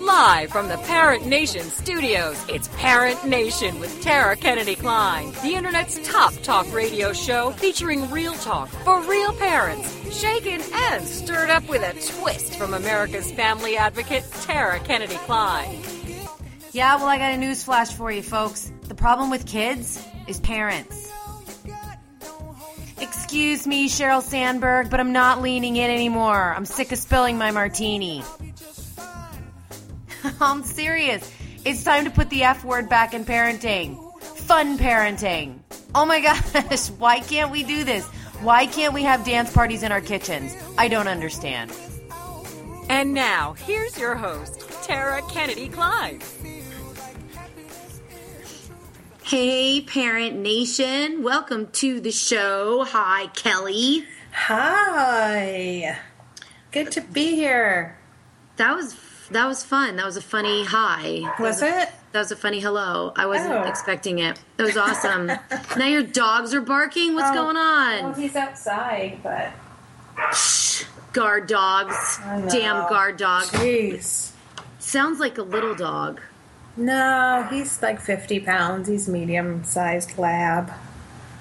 Live from the Parent Nation studios, it's Parent Nation with Tara Kennedy Klein, the Internet's top talk radio show featuring real talk for real parents, shaken and stirred up with a twist from America's family advocate, Tara Kennedy Klein. Yeah, well, I got a news flash for you, folks. The problem with kids is parents. Excuse me, Sheryl Sandberg, but I'm not leaning in anymore. I'm sick of spilling my martini. I'm serious. It's time to put the F word back in parenting. Fun parenting. Oh my gosh, why can't we do this? Why can't we have dance parties in our kitchens? I don't understand. And now, here's your host, Tara Kennedy Klein. Hey, Parent Nation. Welcome to the show. Hi, Kelly. Hi. Good to be here. That was that was fun. That was a funny hi. Was that was it? A, that was a funny hello. I wasn't Oh. expecting it. That was awesome. now your dogs are barking. What's Oh, going Well, on? he's outside, but Shh. Guard dogs. Damn guard dog. jeez. Sounds like a little dog. No, he's like 50 pounds. He's medium-sized lab.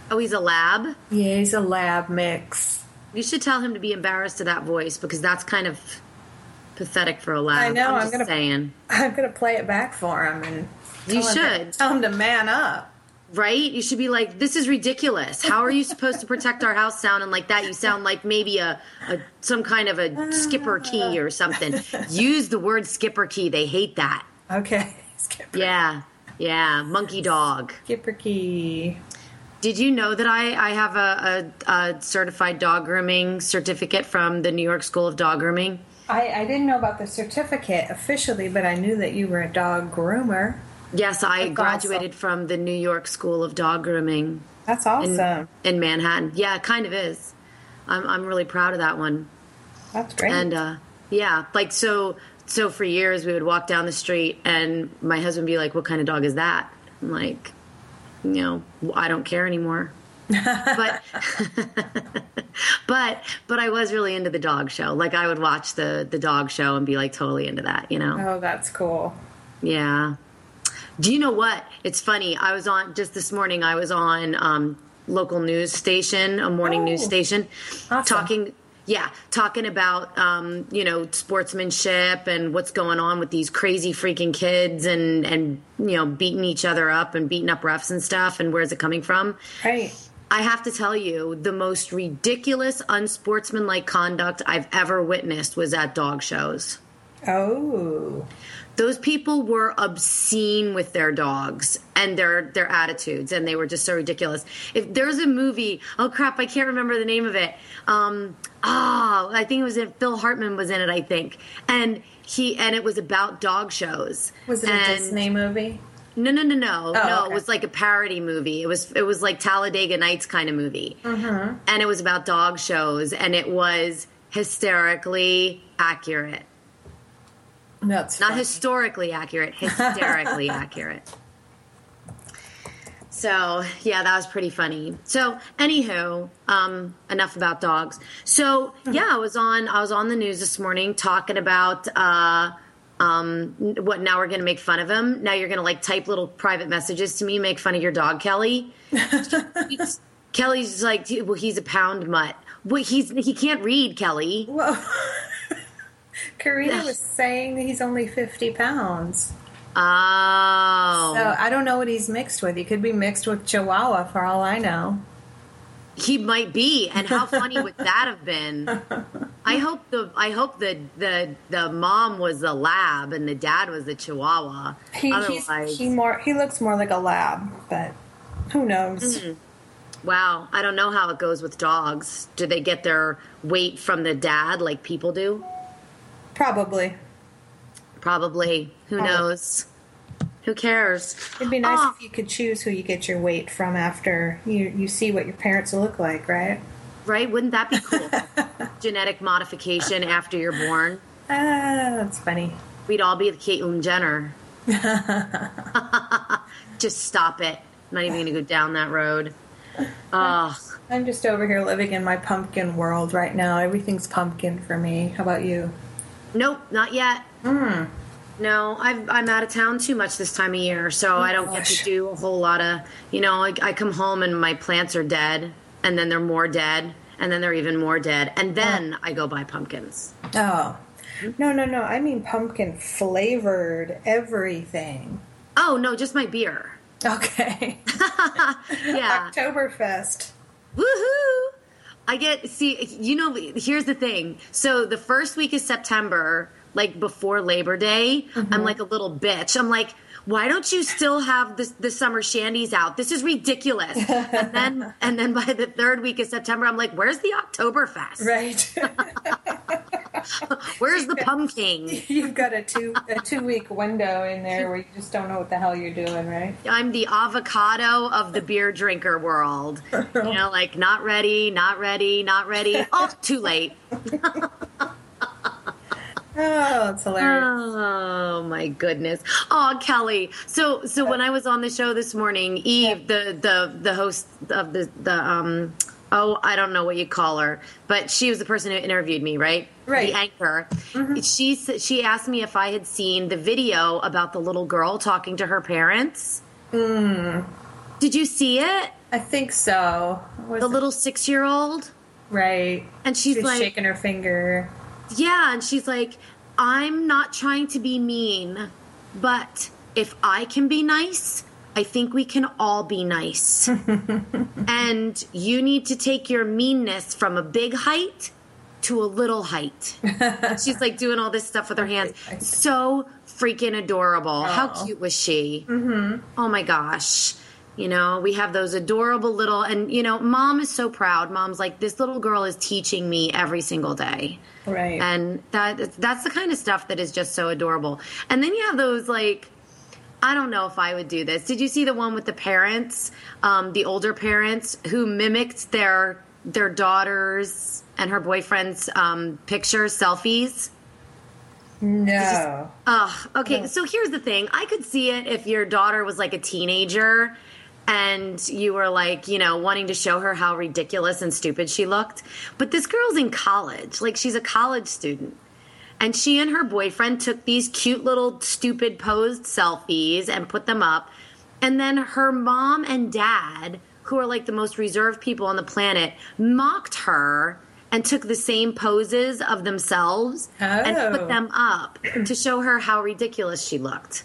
Oh, he's a lab. Yeah, he's a lab mix. You should tell him to be embarrassed of that voice because that's kind of pathetic for a lab. I know, I'm I'm gonna- saying. I'm gonna play it back for him and You him to- should. tell him to man up. Right? You should be like, this is ridiculous. How are you supposed to protect our house sounding like that? You sound like maybe a, a some kind of a schipperke or something. Use the word schipperke. They hate that. Okay, Skipper. Yeah. Yeah. Monkey dog. Schipperke. Did you know that I, I have a, a, a certified dog grooming certificate from the New York School of Dog Grooming? I, I didn't know about the certificate officially, but I knew that you were a dog groomer. Yes, I That's graduated awesome. from the New York School of Dog Grooming That's in, awesome. in Manhattan. Yeah, it kind of is. I'm, I'm really proud of that one. That's great. And uh, yeah, like so. So for years we would walk down the street, and my husband would be like, "What kind of dog is that?" I'm like, "You know, I don't care anymore." but but but I was really into the dog show. Like I would watch the the dog show and be like totally into that. You know? oh, that's cool. Yeah. Do you know what? It's funny. I was on just this morning. I was on um, local news station, a morning Oh, news station, awesome. talking. Yeah, talking about um, you know sportsmanship and what's going on with these crazy freaking kids and and you know beating each other up and beating up refs and stuff and where's it coming from? Right. I have to tell you, the most ridiculous, unsportsmanlike conduct I've ever witnessed was at dog shows. Oh. Those people were obscene with their dogs and their their attitudes and they were just so ridiculous. If there's a movie oh crap i can't remember the name of it. Um oh i think it was in phil hartman was in it i think. And he and it was about dog shows. Was it a And- Disney movie? no no no no. No okay. it was like a parody movie. It was it was like talladega nights kind of movie. And it was about dog shows and it was hysterically accurate That's not funny. historically accurate, hysterically accurate. So yeah, that was pretty funny. So anywho, um, enough about dogs. So yeah, I was on I was on the news this morning talking about uh, um, what now we're gonna make fun of him. Now you're gonna like type little private messages to me, make fun of your dog, Kelly. Kelly's like, well, he's a pound mutt. Well, he's he can't read, Kelly. Whoa. Karina was saying that he's only 50 pounds. Oh, So I don't know what he's mixed with. He could be mixed with Chihuahua for all I know. He might be, and how funny would that have been? I hope the I hope the the the mom was the lab and the dad was the chihuahua. He, Otherwise, he more he looks more like a lab, but who knows? Mm-hmm. wow, I don't know how it goes with dogs. Do they get their weight from the dad like people do? Probably. Probably. Who Probably. knows? Who cares? It'd be nice Oh, if you could choose who you get your weight from after you you see what your parents look like, right? right? Wouldn't that be cool? Genetic modification after you're born. Ah, that's funny. We'd all be the Caitlyn Jenner. Just stop it. I'm not even going to go down that road. Oh, I'm just over here living in my pumpkin world right now. Everything's pumpkin for me. How about you? Nope, not yet. Hmm. No, I've, I'm out of town too much this time of year, so I don't get to do a whole lot of. You know, I, I come home and my plants are dead, and then they're more dead, and then they're even more dead, and then I go buy pumpkins. Oh. No, no, no. I mean pumpkin flavored everything. Oh no, just my beer. Okay. Yeah. Oktoberfest. Woohoo! I get see. You know, here's the thing. So the first week of September, like before Labor Day, I'm mm-hmm. like a little bitch. I'm like. Why don't you still have this, the summer shandies out? This is ridiculous. And then, and then by the third week of September, I'm like, "Where's the Oktoberfest? Right. Where's the pumpkin?" You've got a two a two week window in there where you just don't know what the hell you're doing, right? I'm the avocado of the beer drinker world. You know, like not ready, not ready, not ready. Oh, too late. Oh, it's hilarious. Oh my goodness. Oh, Kelly. So so when I was on the show this morning, Eve, the the the host of the the um oh, I don't know what you call her, but she was the person who interviewed me, right? Right. The anchor. Mm-hmm. She s- she asked me if I had seen the video about the little girl talking to her parents. Hmm. Did you see it? I think so. The it- little 6-year-old? right. And she's She's like shaking her finger. Yeah, and she's like, I'm not trying to be mean, but if I can be nice, I think we can all be nice. and you need to take your meanness from a big height to a little height. she's like doing all this stuff with her hands. So freaking adorable. How cute was she? Mm-hmm. Oh my gosh. You know, we have those adorable little, and you know, mom is so proud. Mom's like, this little girl is teaching me every single day Right. and that that's the kind of stuff that is just so adorable and then you have those like i don't know if i would do this did you see the one with the parents um, the older parents who mimicked their their daughters and her boyfriend's um, pictures selfies no. Ugh, okay, so here's the thing. I could see it if your daughter was like a teenager and you were like, you know, wanting to show her how ridiculous and stupid she looked. But this girl's in college. Like, she's a college student. And she and her boyfriend took these cute little stupid posed selfies and put them up. And then her mom and dad, who are like the most reserved people on the planet, mocked her and took the same poses of themselves and Oh. put them up to show her how ridiculous she looked.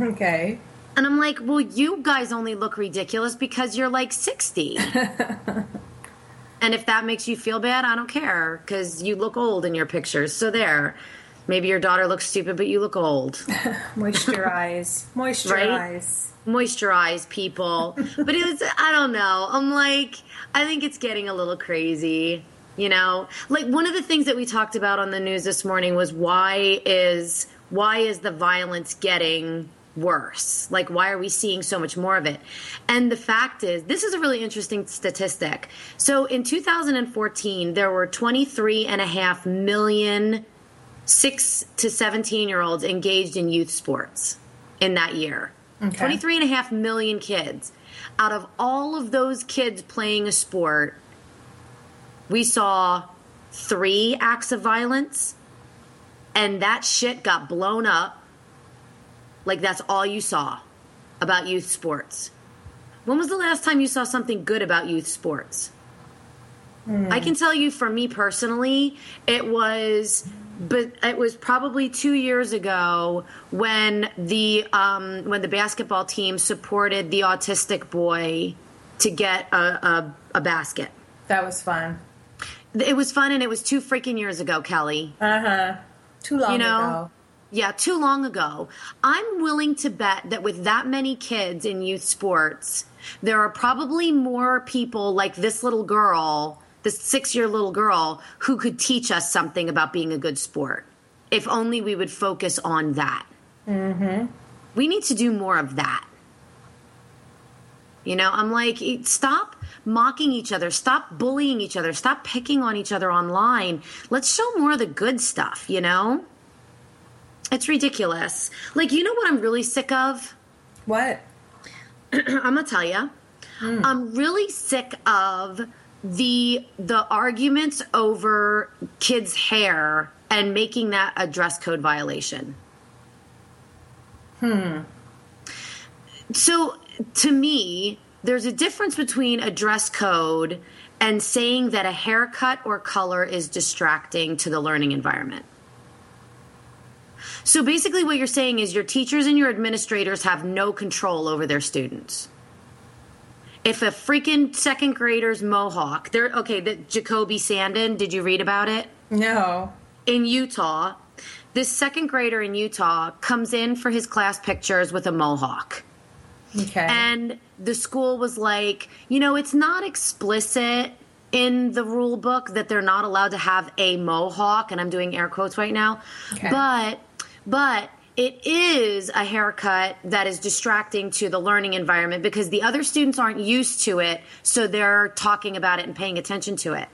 Okay. And I'm like, well, you guys only look ridiculous because you're like 60. and if that makes you feel bad, I don't care because you look old in your pictures. So there. Maybe your daughter looks stupid, but you look old. Moisturize. Moisturize. Moisturize people. but it was, I don't know. I'm like, I think it's getting a little crazy. You know, like one of the things that we talked about on the news this morning was why is why is the violence getting worse? Like why are we seeing so much more of it? And the fact is, this is a really interesting statistic. So in 2014, there were 23 and a half million 6 to 17 year olds engaged in youth sports in that year. Okay. 23 and a half million kids. Out of all of those kids playing a sport, we saw three acts of violence, and that shit got blown up. Like, that's all you saw about youth sports. When was the last time you saw something good about youth sports? I can tell you for me personally, it was but it was probably 2 years ago when the um, when the basketball team supported the autistic boy to get a, a, a basket. That was fun. It was fun and it was 2 freaking years ago, Kelly. Uh huh. Too long You know, ago. Yeah, too long ago. I'm willing to bet that with that many kids in youth sports, there are probably more people like this little girl, this six year little girl, who could teach us something about being a good sport. If only we would focus on that. Mm-hmm. We need to do more of that. You know, I'm like, stop mocking each other, stop bullying each other, stop picking on each other online. Let's show more of the good stuff, you know? It's ridiculous. Like, you know what I'm really sick of? What? I'm gonna tell you. I'm really sick of the the arguments over kids' hair and making that a dress code violation. Hmm. So to me, there's a difference between a dress code and saying that a haircut or color is distracting to the learning environment. So basically, what you're saying is your teachers and your administrators have no control over their students. If a freaking second grader's mohawk, they're okay. The Jacoby Sandin, did you read about it? No. In Utah, this second grader in Utah comes in for his class pictures with a mohawk. Okay. And the school was like, you know, it's not explicit in the rule book that they're not allowed to have a mohawk, and I'm doing air quotes right now. Okay. But but it is a haircut that is distracting to the learning environment because the other students aren't used to it, so they're talking about it and paying attention to it.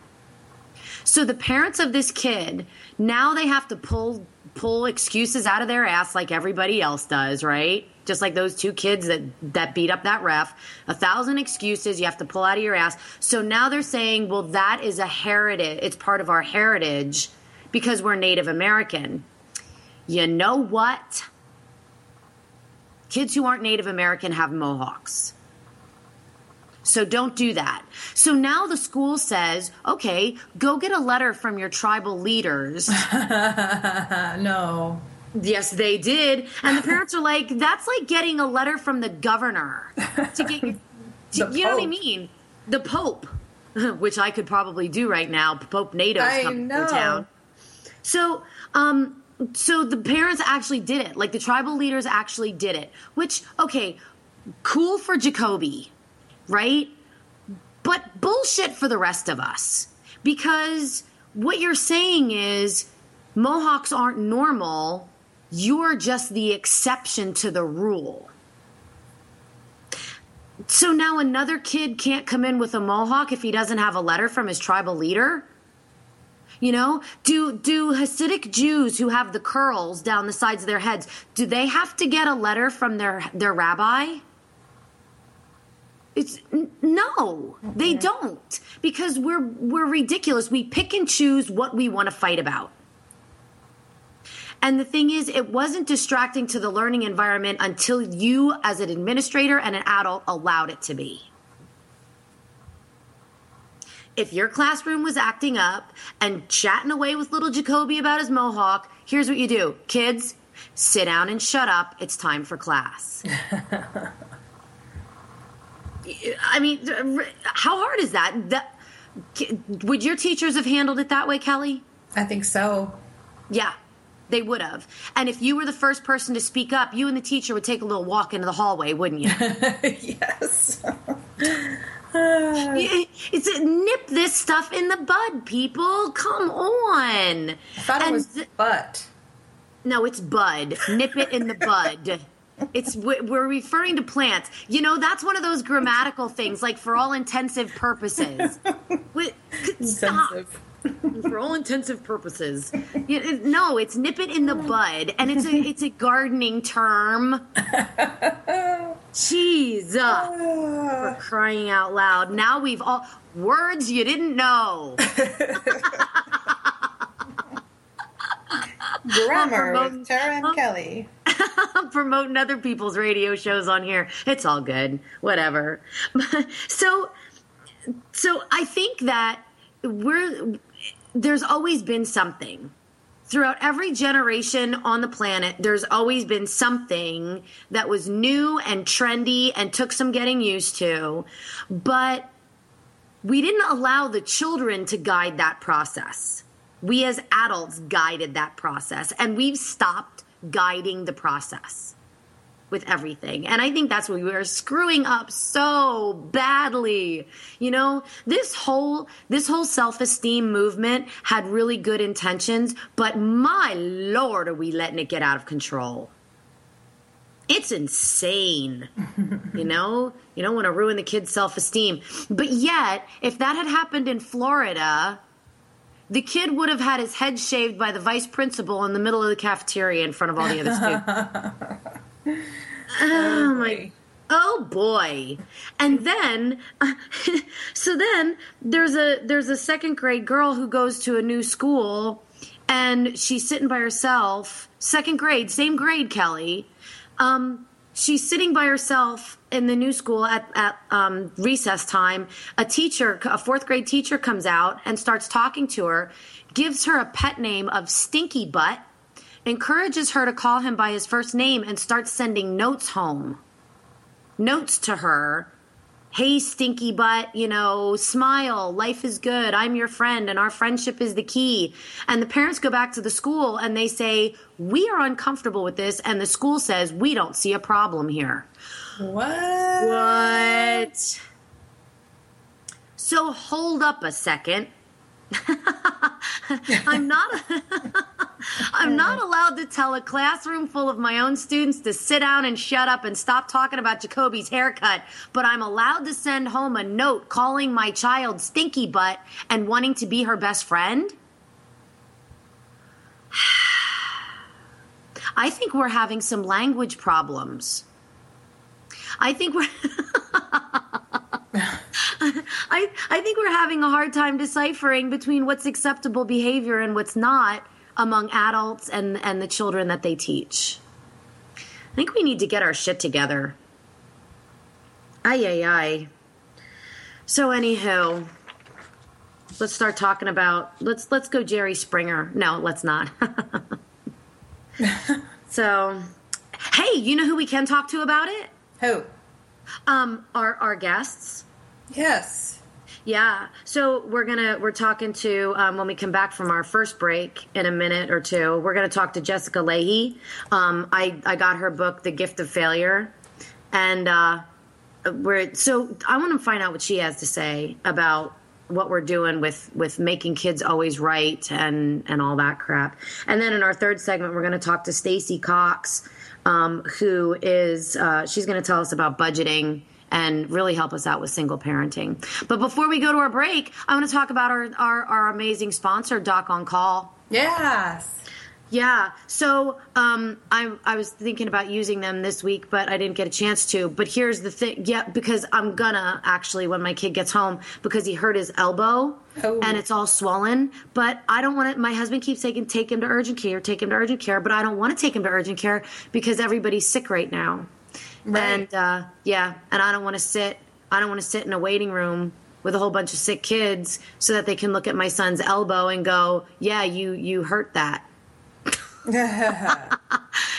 So the parents of this kid now they have to pull pull excuses out of their ass like everybody else does, right? Just like those two kids that that beat up that ref, a thousand excuses you have to pull out of your ass. So now they're saying, well, that is a heritage. It's part of our heritage because we're Native American. You know what? Kids who aren't Native American have mohawks. So don't do that. So now the school says, okay, go get a letter from your tribal leaders. No. yes, they did. And the parents are like, that's like getting a letter from the governor to get your, to, you know what I mean? The Pope, which I could probably do right now. Pope NATO's coming to town. So, um, so the parents actually did it. Like the tribal leaders actually did it. Which, okay, cool for Jacoby, right? But bullshit for the rest of us. Because what you're saying is Mohawks aren't normal. You're just the exception to the rule. So now another kid can't come in with a mohawk if he doesn't have a letter from his tribal leader? You know, do do Hasidic Jews who have the curls down the sides of their heads, do they have to get a letter from their their rabbi? It's n- no, they don't because we're we're ridiculous. We pick and choose what we want to fight about. And the thing is, it wasn't distracting to the learning environment until you, as an administrator and an adult, allowed it to be. If your classroom was acting up and chatting away with little Jacoby about his mohawk, here's what you do kids, sit down and shut up. It's time for class. I mean, how hard is that? that? Would your teachers have handled it that way, Kelly? I think so. Yeah, they would have. And if you were the first person to speak up, you and the teacher would take a little walk into the hallway, wouldn't you? yes. It's a, nip this stuff in the bud, people. Come on. I thought it was th- butt. no, it's bud. Nip it in the bud. It's we- we're referring to plants. You know, that's one of those grammatical things. Like for all intensive purposes. Stop. Sensitive. for all intensive purposes. It- no, it's nip it in the bud, and it's a it's a gardening term. Jeez, uh, for crying out loud! Now we've all words you didn't know. Grammar promoting- with Tara and Kelly. I'm promoting other people's radio shows on here. It's all good, whatever. so, so I think that we're there's always been something throughout every generation on the planet. There's always been something that was new and trendy and took some getting used to, but we didn't allow the children to guide that process. We as adults guided that process, and we've stopped guiding the process with everything. And I think that's what we are screwing up so badly. You know, this whole this whole self-esteem movement had really good intentions, but my lord, are we letting it get out of control? It's insane. you know, you don't want to ruin the kid's self-esteem. But yet, if that had happened in Florida, the kid would have had his head shaved by the vice principal in the middle of the cafeteria in front of all the other students. oh my Oh boy. And then so then there's a there's a second grade girl who goes to a new school and she's sitting by herself, second grade, same grade, Kelly. Um, she's sitting by herself in the new school at, at um, recess time. A teacher, a fourth grade teacher, comes out and starts talking to her, gives her a pet name of Stinky Butt, encourages her to call him by his first name, and starts sending notes home. Notes to her hey, stinky butt, you know, smile, life is good, I'm your friend, and our friendship is the key. And the parents go back to the school and they say, we are uncomfortable with this. And the school says, we don't see a problem here. What? What? So hold up a second. I'm not I'm not allowed to tell a classroom full of my own students to sit down and shut up and stop talking about Jacoby's haircut, but I'm allowed to send home a note calling my child stinky butt and wanting to be her best friend? I think we're having some language problems. I think we're I, I think we're having a hard time deciphering between what's acceptable behavior and what's not among adults and, and the children that they teach. I think we need to get our shit together. Ay, ay, ay. So, anywho, let's start talking about let's let's go Jerry Springer. No, let's not. so, hey, you know who we can talk to about it? Who? Um, our our guests. Yes. Yeah. So we're gonna we're talking to um, when we come back from our first break in a minute or two. We're gonna talk to Jessica Lahey. Um, I I got her book, The Gift of Failure, and uh, we're so I want to find out what she has to say about what we're doing with with making kids always right and and all that crap. And then in our third segment, we're to talk to Stacy Cox, um, who is uh, she's to tell us about budgeting and really help us out with single parenting. But before we go to our break, I want to talk about our, our, our amazing sponsor, Doc on Call. Yes. Yeah. So um, I I was thinking about using them this week, but I didn't get a chance to. But here's the thing. Yeah, because I'm gonna actually when my kid gets home because he hurt his elbow Oh. and it's all swollen. But I don't want to. My husband keeps saying take him to urgent care, take him to urgent care. But I don't want to take him to urgent care because everybody's sick right now. Right. And uh, yeah, and I don't want to sit. I don't want to sit in a waiting room with a whole bunch of sick kids so that they can look at my son's elbow and go, "Yeah, you you hurt that."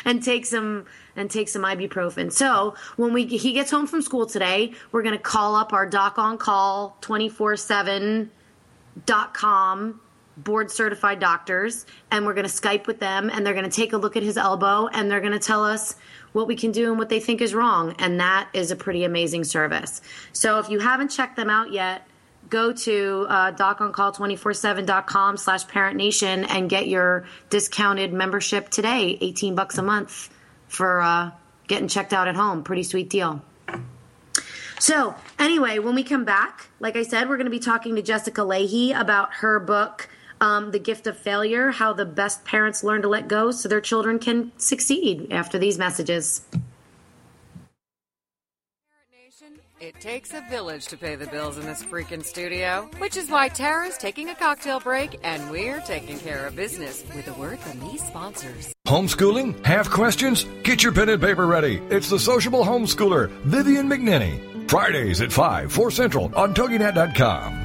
and take some and take some ibuprofen. So when we he gets home from school today, we're going to call up our doc on call 24/7 dot com board certified doctors and we're going to Skype with them and they're going to take a look at his elbow and they're going to tell us what we can do and what they think is wrong and that is a pretty amazing service. So if you haven't checked them out yet, go to uh, doconcall247.com slash parent nation and get your discounted membership today 18 bucks a month for uh, getting checked out at home pretty sweet deal so anyway when we come back like i said we're going to be talking to jessica lahey about her book um, the gift of failure how the best parents learn to let go so their children can succeed after these messages It takes a village to pay the bills in this freaking studio, which is why Tara's taking a cocktail break and we're taking care of business with a word from these sponsors. Homeschooling? Have questions? Get your pen and paper ready. It's the sociable homeschooler, Vivian McNinney. Fridays at 5, 4 Central on TogiNet.com.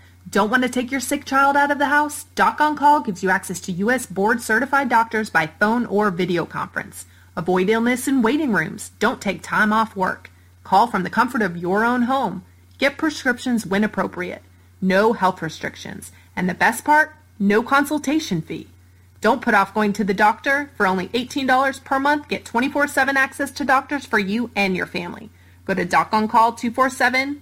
Don't want to take your sick child out of the house? Doc on Call gives you access to U.S. board certified doctors by phone or video conference. Avoid illness in waiting rooms. Don't take time off work. Call from the comfort of your own home. Get prescriptions when appropriate. No health restrictions. And the best part? No consultation fee. Don't put off going to the doctor. For only $18 per month, get 24-7 access to doctors for you and your family. Go to doconcall247.com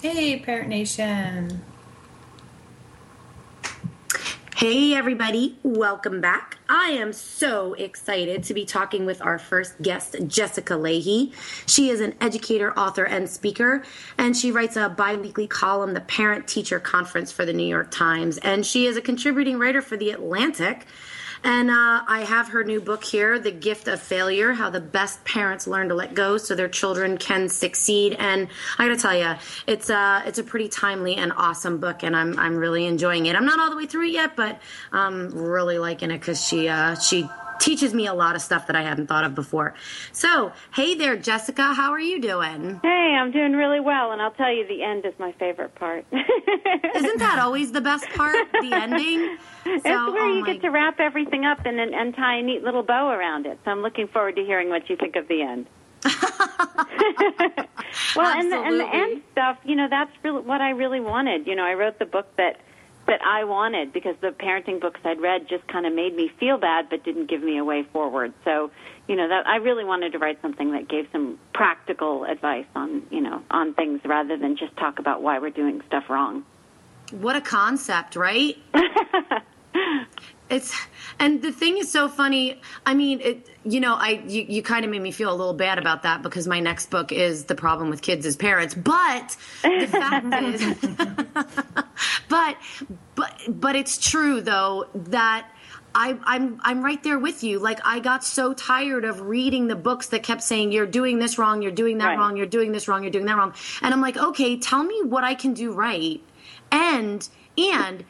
Hey, Parent Nation. Hey, everybody, welcome back. I am so excited to be talking with our first guest, Jessica Lahey. She is an educator, author, and speaker, and she writes a bi weekly column, the Parent Teacher Conference for the New York Times, and she is a contributing writer for The Atlantic. And uh, I have her new book here, The Gift of Failure How the Best Parents Learn to Let Go So Their Children Can Succeed. And I gotta tell you, it's, uh, it's a pretty timely and awesome book, and I'm, I'm really enjoying it. I'm not all the way through it yet, but I'm really liking it because she, uh, she teaches me a lot of stuff that I hadn't thought of before. So, hey there, Jessica, how are you doing? Hey, I'm doing really well, and I'll tell you, the end is my favorite part. Isn't that always the best part, the ending? So, it's where oh you my- get to wrap everything up and, and tie a neat little bow around it. So I'm looking forward to hearing what you think of the end. well, and the, and the end stuff, you know, that's really what I really wanted. You know, I wrote the book that that I wanted because the parenting books I'd read just kind of made me feel bad, but didn't give me a way forward. So, you know, that I really wanted to write something that gave some practical advice on, you know, on things rather than just talk about why we're doing stuff wrong. What a concept, right? it's and the thing is so funny. I mean, it you know, I you, you kind of made me feel a little bad about that because my next book is the problem with kids as parents. But the fact is but but but it's true though that I, I'm I'm right there with you. Like I got so tired of reading the books that kept saying you're doing this wrong, you're doing that Right. wrong, you're doing this wrong, you're doing that wrong, and I'm like, okay, tell me what I can do right, and and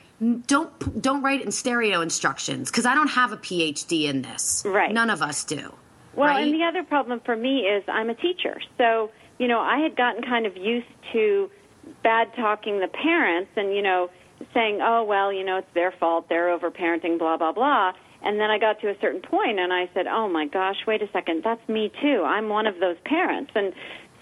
don't don't write it in stereo instructions because I don't have a PhD in this. Right. None of us do. Well, right? and the other problem for me is I'm a teacher. So, you know, I had gotten kind of used to bad talking the parents and, you know, saying, oh, well, you know, it's their fault, they're overparenting, blah, blah, blah. And then I got to a certain point and I said, oh my gosh, wait a second, that's me too. I'm one of those parents. And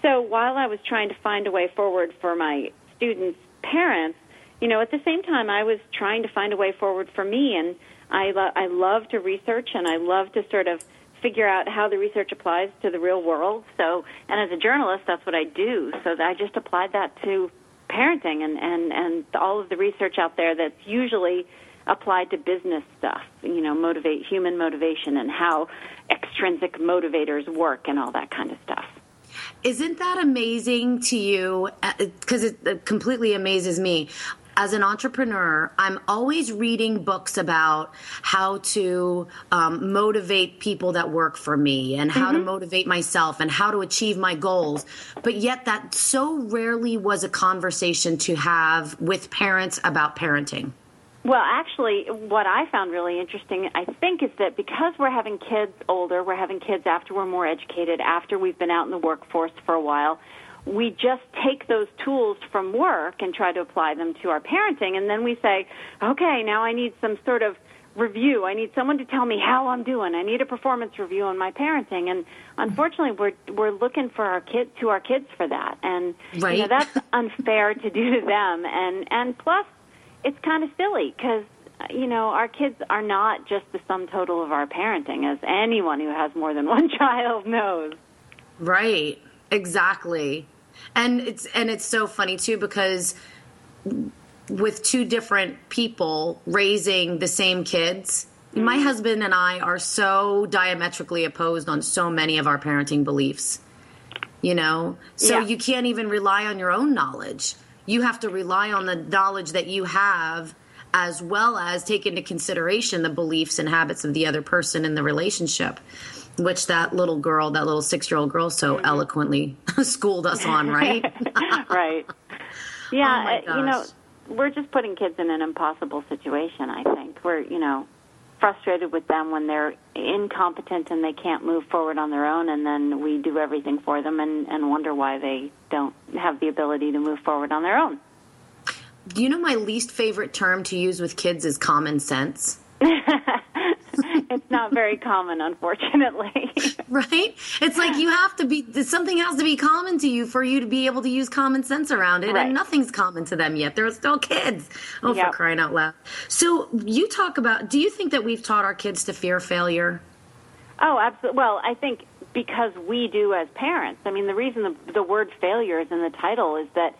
so while I was trying to find a way forward for my students' parents, you know, at the same time, I was trying to find a way forward for me, and I lo- I love to research, and I love to sort of figure out how the research applies to the real world. So, and as a journalist, that's what I do. So I just applied that to parenting and and and all of the research out there that's usually applied to business stuff. You know, motivate human motivation and how extrinsic motivators work and all that kind of stuff. Isn't that amazing to you? Uh, because it it completely amazes me. As an entrepreneur, I'm always reading books about how to um, motivate people that work for me and how to motivate myself and how to achieve my goals. But yet, that so rarely was a conversation to have with parents about parenting. Well, actually, what I found really interesting, I think, is that because we're having kids older, we're having kids after we're more educated, after we've been out in the workforce for a while, we just take those tools from work and try to apply them to our parenting, and then we say, okay, now I need some sort of review. I need someone to tell me how I'm doing. I need a performance review on my parenting, and unfortunately, we're we're looking for our kid to our kids for that, and you know that's unfair to do to them, and and plus it's kind of silly because you know our kids are not just the sum total of our parenting, as anyone who has more than one child knows. Right. Exactly. And it's and it's so funny too because with two different people raising the same kids My mm-hmm. husband and I are so diametrically opposed on so many of our parenting beliefs. You know, so Yeah. you can't even rely on your own knowledge. You have to rely on the knowledge that you have as well as take into consideration the beliefs and habits of the other person in the relationship, which that little girl, that little six year old girl, so Mm-hmm. eloquently schooled us on, right? right. Yeah, Oh you know, we're just putting kids in an impossible situation, I think. We're, you know, frustrated with them when they're incompetent and they can't move forward on their own and then we do everything for them and, and wonder why they don't have the ability to move forward on their own. Do you know my least favorite term to use with kids is common sense? It's not very common, unfortunately. Right? It's like you have to be, something has to be common to you for you to be able to use common sense around it. Right. And nothing's common to them yet. They're still kids. Oh, Yep. for crying out loud. So you talk about, do you think that we've taught our kids to fear failure? Oh, absolutely. Well, I think because we do as parents. I mean, the reason the, the word failure is in the title is that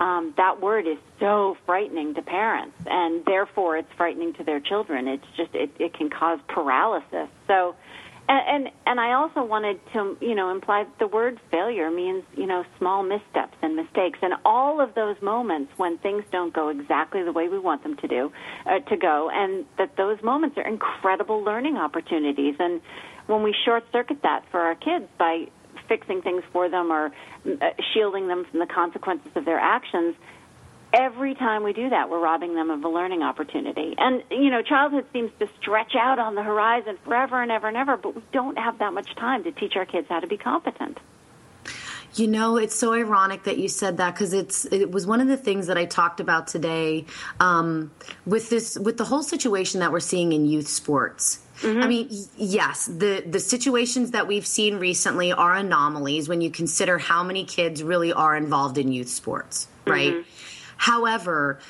um, that word is so frightening to parents, and therefore it's frightening to their children. It's just it, it can cause paralysis. So, and, and and I also wanted to you know imply that the word failure means you know small missteps and mistakes, and all of those moments when things don't go exactly the way we want them to do uh, to go, and that those moments are incredible learning opportunities. And when we short circuit that for our kids by fixing things for them or uh, shielding them from the consequences of their actions, every time we do that, we're robbing them of a learning opportunity. And, you know, childhood seems to stretch out on the horizon forever and ever and ever, but we don't have that much time to teach our kids how to be competent. You know, it's so ironic that you said that because it's it was one of the things that I talked about today um, with this with the whole situation that we're seeing in youth sports. I mm-hmm. mean, yes, the the situations that we've seen recently are anomalies when you consider how many kids really are involved in youth sports, right? Mm-hmm. However,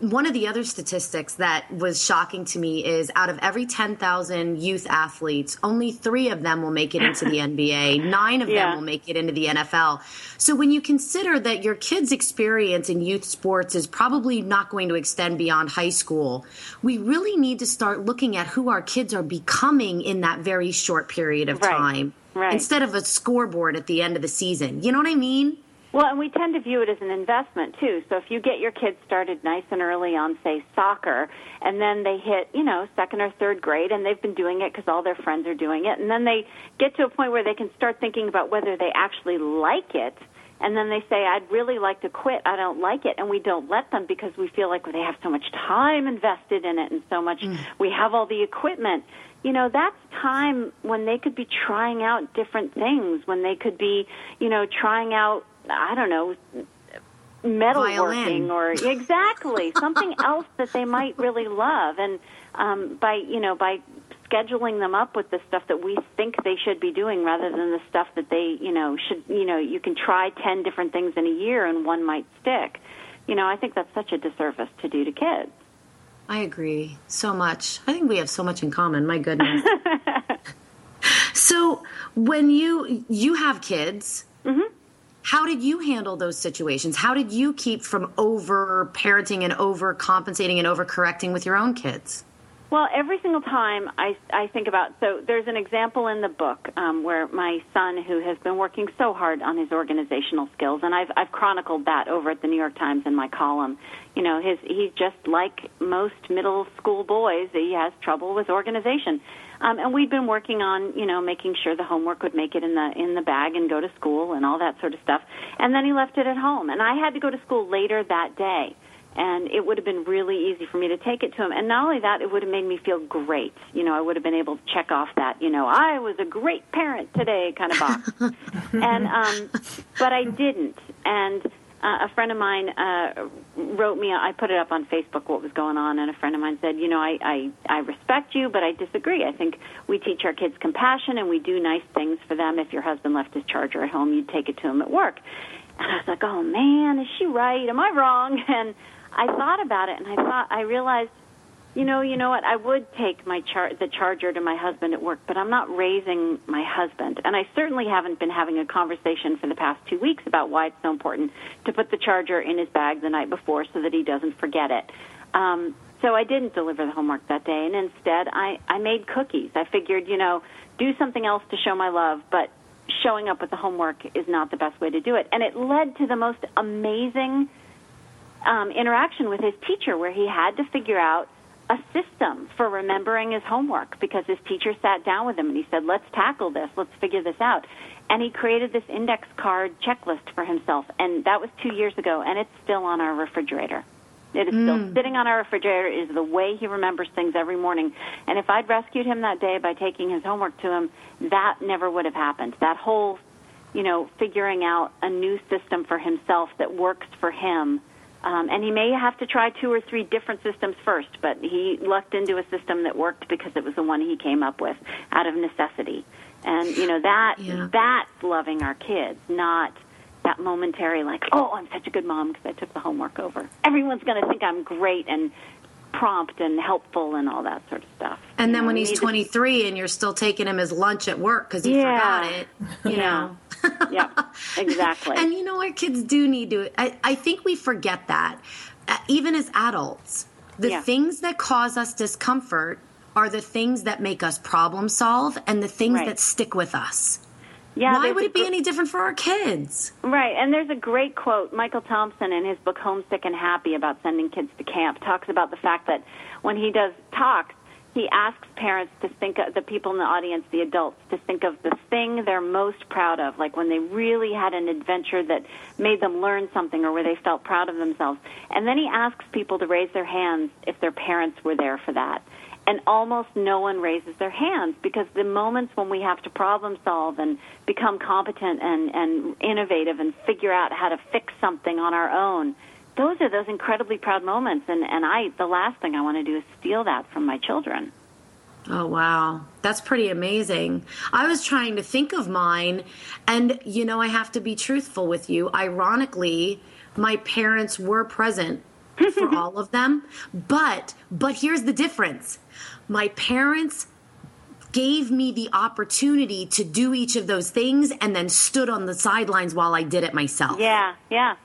one of the other statistics that was shocking to me is out of every 10,000 youth athletes, only three of them will make it into the NBA. Nine of Yeah. them will make it into the NFL. So when you consider that your kid's experience in youth sports is probably not going to extend beyond high school, we really need to start looking at who our kids are becoming in that very short period of Right. time. Right. Instead of a scoreboard at the end of the season. You know what I mean? Well, and we tend to view it as an investment too. So if you get your kids started nice and early on, say, soccer, and then they hit, you know, second or third grade, and they've been doing it because all their friends are doing it, and then they get to a point where they can start thinking about whether they actually like it, and then they say, I'd really like to quit, I don't like it, and we don't let them because we feel like they have so much time invested in it and so much, mm. we have all the equipment. You know that's time when they could be trying out different things when they could be you know trying out i don't know metalworking or exactly something else that they might really love and um by you know by scheduling them up with the stuff that we think they should be doing rather than the stuff that they you know should you know you can try 10 different things in a year and one might stick you know i think that's such a disservice to do to kids I agree so much. I think we have so much in common. My goodness. so, when you you have kids, how did you handle those situations? How did you keep from over parenting and over compensating and over correcting with your own kids? Well, every single time I, I think about, so there's an example in the book um, where my son, who has been working so hard on his organizational skills, and I've, I've chronicled that over at the New York Times in my column. You know, his, he's just like most middle school boys, he has trouble with organization. Um, and we'd been working on, you know, making sure the homework would make it in the in the bag and go to school and all that sort of stuff. And then he left it at home, and I had to go to school later that day and it would have been really easy for me to take it to him. And not only that, it would have made me feel great. You know, I would have been able to check off that, you know, I was a great parent today kind of box. and um, but I didn't. And uh, a friend of mine uh, wrote me. I put it up on Facebook what was going on, and a friend of mine said, you know, I I, I respect you, but I disagree. I think we teach our kids compassion and we do nice things for them. If your husband left his charger at home, you'd take it to him at work. And I was like, oh man, is she right? Am I wrong? And I thought about it, and I thought I realized, you know, you know what? I would take my char- the charger to my husband at work, but I'm not raising my husband, and I certainly haven't been having a conversation for the past two weeks about why it's so important to put the charger in his bag the night before so that he doesn't forget it. Um, So I didn't deliver the homework that day, and instead I, I made cookies. I figured, you know, do something else to show my love, but showing up with the homework is not the best way to do it. And it led to the most amazing um, interaction with his teacher where he had to figure out a system for remembering his homework because his teacher sat down with him and he said, let's tackle this, let's figure this out. And he created this index card checklist for himself. And that was two years ago, and it's still on our refrigerator. It is still Mm. sitting on our refrigerator. It is the way he remembers things every morning. And if I'd rescued him that day by taking his homework to him, that never would have happened. That whole, you know, figuring out a new system for himself that works for him. Um, and he may have to try two or three different systems first, but he lucked into a system that worked because it was the one he came up with out of necessity. And you know that Yeah. that's loving our kids, not that momentary like, oh, I'm such a good mom because I took the homework over. Everyone's going to think I'm great and prompt and helpful and all that sort of stuff. And You then know, when he's need to- 23 and you're still taking him his lunch at work because he Yeah. forgot it, you Yeah. know. yeah, exactly. And you know, what? kids do need to. I, I think we forget that, uh, even as adults. The Yeah. things that cause us discomfort are the things that make us problem solve and the things Right. that stick with us. Yeah, Why would it be gr- any different for our kids? Right, and there's a great quote. Michael Thompson, in his book Homesick and Happy, about sending kids to camp, talks about the fact that when he does talks, he asks parents to think of the people in the audience, the adults, to think of the thing they're most proud of, like when they really had an adventure that made them learn something or where they felt proud of themselves. And then he asks people to raise their hands if their parents were there for that. And almost no one raises their hands because the moments when we have to problem solve and become competent and, and innovative and figure out how to fix something on our own, those are those incredibly proud moments. And, and I, the last thing I want to do is steal that from my children. Oh, wow. That's pretty amazing. I was trying to think of mine, and you know, I have to be truthful with you. Ironically, my parents were present for all of them, but but here's the difference. My parents gave me the opportunity to do each of those things and then stood on the sidelines while I did it myself. Yeah, yeah.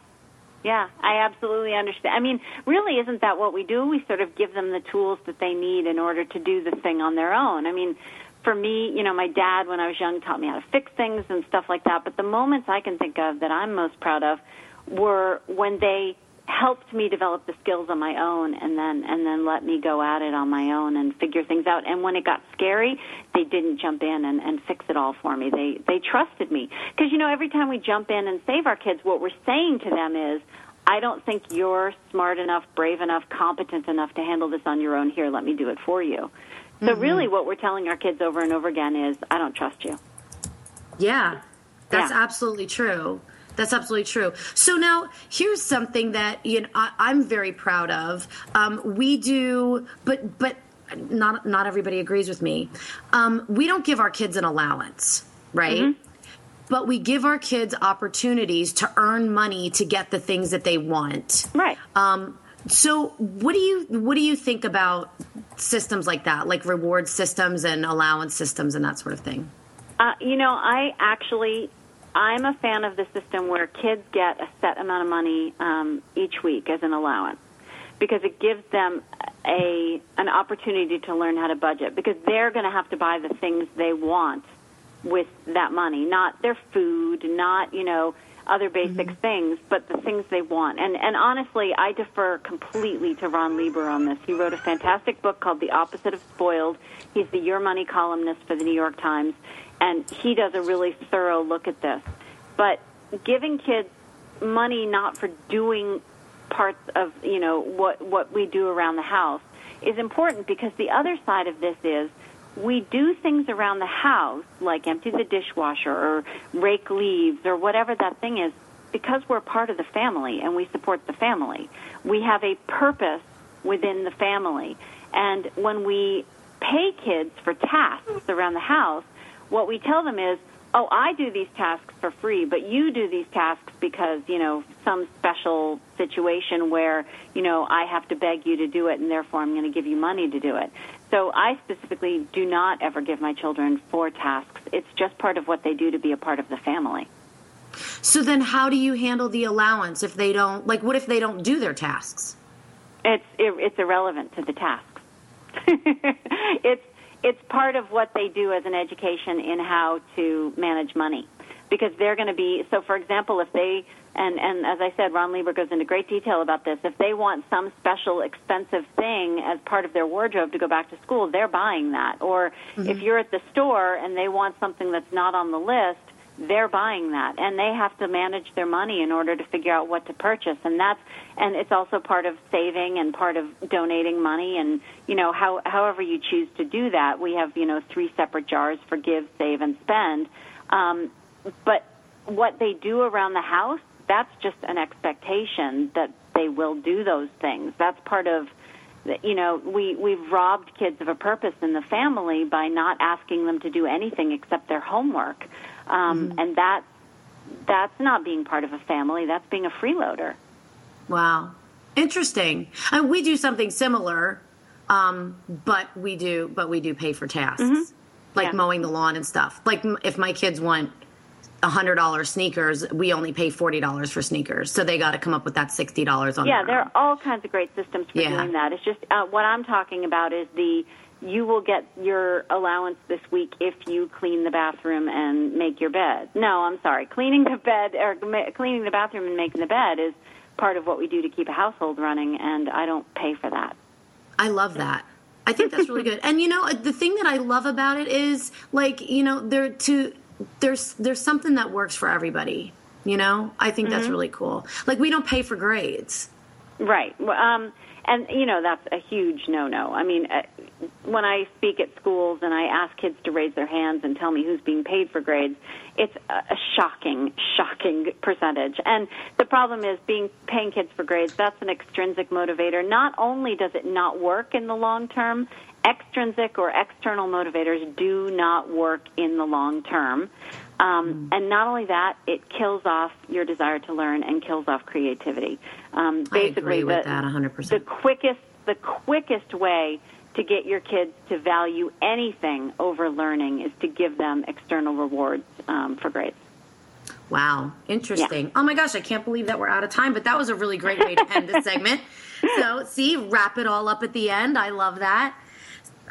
Yeah, I absolutely understand. I mean, really, isn't that what we do? We sort of give them the tools that they need in order to do the thing on their own. I mean, for me, you know, my dad, when I was young, taught me how to fix things and stuff like that. But the moments I can think of that I'm most proud of were when they helped me develop the skills on my own and then and then let me go at it on my own and figure things out and when it got scary they didn't jump in and, and fix it all for me they they trusted me because you know every time we jump in and save our kids what we're saying to them is I don't think you're smart enough, brave enough, competent enough to handle this on your own. Here, let me do it for you. So mm-hmm. really what we're telling our kids over and over again is I don't trust you. Yeah, that's Yeah. absolutely true. That's absolutely true. So now here's something that you know I, I'm very proud of. Um, we do, but but not not everybody agrees with me. Um, we don't give our kids an allowance, right? But we give our kids opportunities to earn money to get the things that they want. Right. Um, so what do you what do you think about systems like that, like reward systems and allowance systems and that sort of thing? Uh, you know, I actually, I'm a fan of the system where kids get a set amount of money um, each week as an allowance because it gives them a an opportunity to learn how to budget because they're going to have to buy the things they want with that money, not their food, not you know other basic things, but the things they want. And and honestly, I defer completely to Ron Lieber on this. He wrote a fantastic book called The Opposite of Spoiled. He's the Your Money columnist for the New York Times, and he does a really thorough look at this. But giving kids money not for doing parts of you know what what we do around the house is important because the other side of this is we do things around the house like empty the dishwasher or rake leaves or whatever that thing is because we're part of the family and we support the family. We have a purpose within the family. And when we pay kids for tasks around the house, what we tell them is, oh, I do these tasks for free, but you do these tasks because, you know, some special situation where, you know, I have to beg you to do it and therefore I'm going to give you money to do it. So I specifically do not ever give my children four tasks. It's just part of what they do to be a part of the family. So then how do you handle the allowance if they don't like what if they don't do their tasks? It's it, it's irrelevant to the tasks. it's it's part of what they do as an education in how to manage money because they're going to be so for example if they and and as I said Ron Lieber goes into great detail about this if they want some special expensive thing as part of their wardrobe to go back to school they're buying that or mm-hmm. if you're at the store and they want something that's not on the list they're buying that and they have to manage their money in order to figure out what to purchase. And that's and it's also part of saving and part of donating money. And you know how however you choose to do that we have you know three separate jars for give save and spend. Um, but what they do around the house that's just an expectation that they will do those things. That's part of you know we we've robbed kids of a purpose in the family by not asking them to do anything except their homework um, mm-hmm. and that that's not being part of a family. That's being a freeloader. Wow, interesting. And we do something similar, um, but we do but we do pay for tasks mm-hmm. like yeah. mowing the lawn and stuff. Like if my kids want hundred dollars sneakers, we only pay forty dollars for sneakers. So they got to come up with that sixty dollars on. Yeah, there own. are all kinds of great systems for yeah. doing that. It's just uh, what I'm talking about is the you will get your allowance this week if you clean the bathroom and make your bed. No, I'm sorry. Cleaning the bed or cleaning the bathroom and making the bed is part of what we do to keep a household running, and I don't pay for that. I love that. I think that's really good. And you know, the thing that I love about it is like, you know, there to there's there's something that works for everybody. You know, I think mm-hmm. that's really cool. Like we don't pay for grades. Right. Um, and you know that's a huge no-no. I mean, uh, when I speak at schools and I ask kids to raise their hands and tell me who's being paid for grades, it's a shocking, shocking percentage. And the problem is being paying kids for grades, that's an extrinsic motivator. Not only does it not work in the long term, extrinsic or external motivators do not work in the long term. Um. And not only that, it kills off your desire to learn and kills off creativity. Um, basically, I agree with the, that 100%. The quickest, the quickest way to get your kids to value anything over learning is to give them external rewards um, for grades. Wow, interesting. Yeah. Oh my gosh, I can't believe that we're out of time, but that was a really great way to end this segment. So, see, wrap it all up at the end. I love that.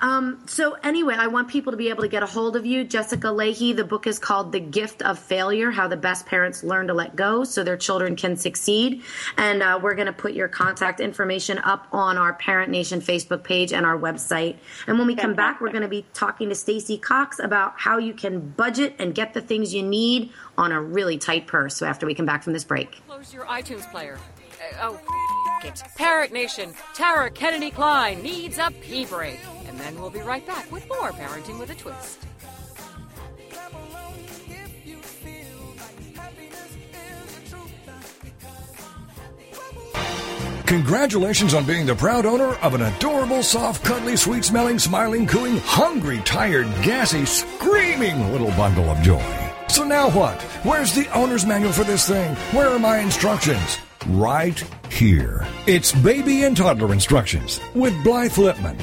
Um, so anyway, I want people to be able to get a hold of you, Jessica Lahey, The book is called "The Gift of Failure: How the Best Parents Learn to Let Go So Their Children Can Succeed." And uh, we're going to put your contact information up on our Parent Nation Facebook page and our website. And when we come back, we're going to be talking to Stacy Cox about how you can budget and get the things you need on a really tight purse. So after we come back from this break, close your iTunes player. Uh, oh, it. Parent Nation, Tara Kennedy Kline needs a pee break. And then we'll be right back with more Parenting with a Twist. Congratulations on being the proud owner of an adorable, soft, cuddly, sweet smelling, smiling, cooing, hungry, tired, gassy, screaming little bundle of joy. So now what? Where's the owner's manual for this thing? Where are my instructions? Right here. It's baby and toddler instructions with Blythe Lipman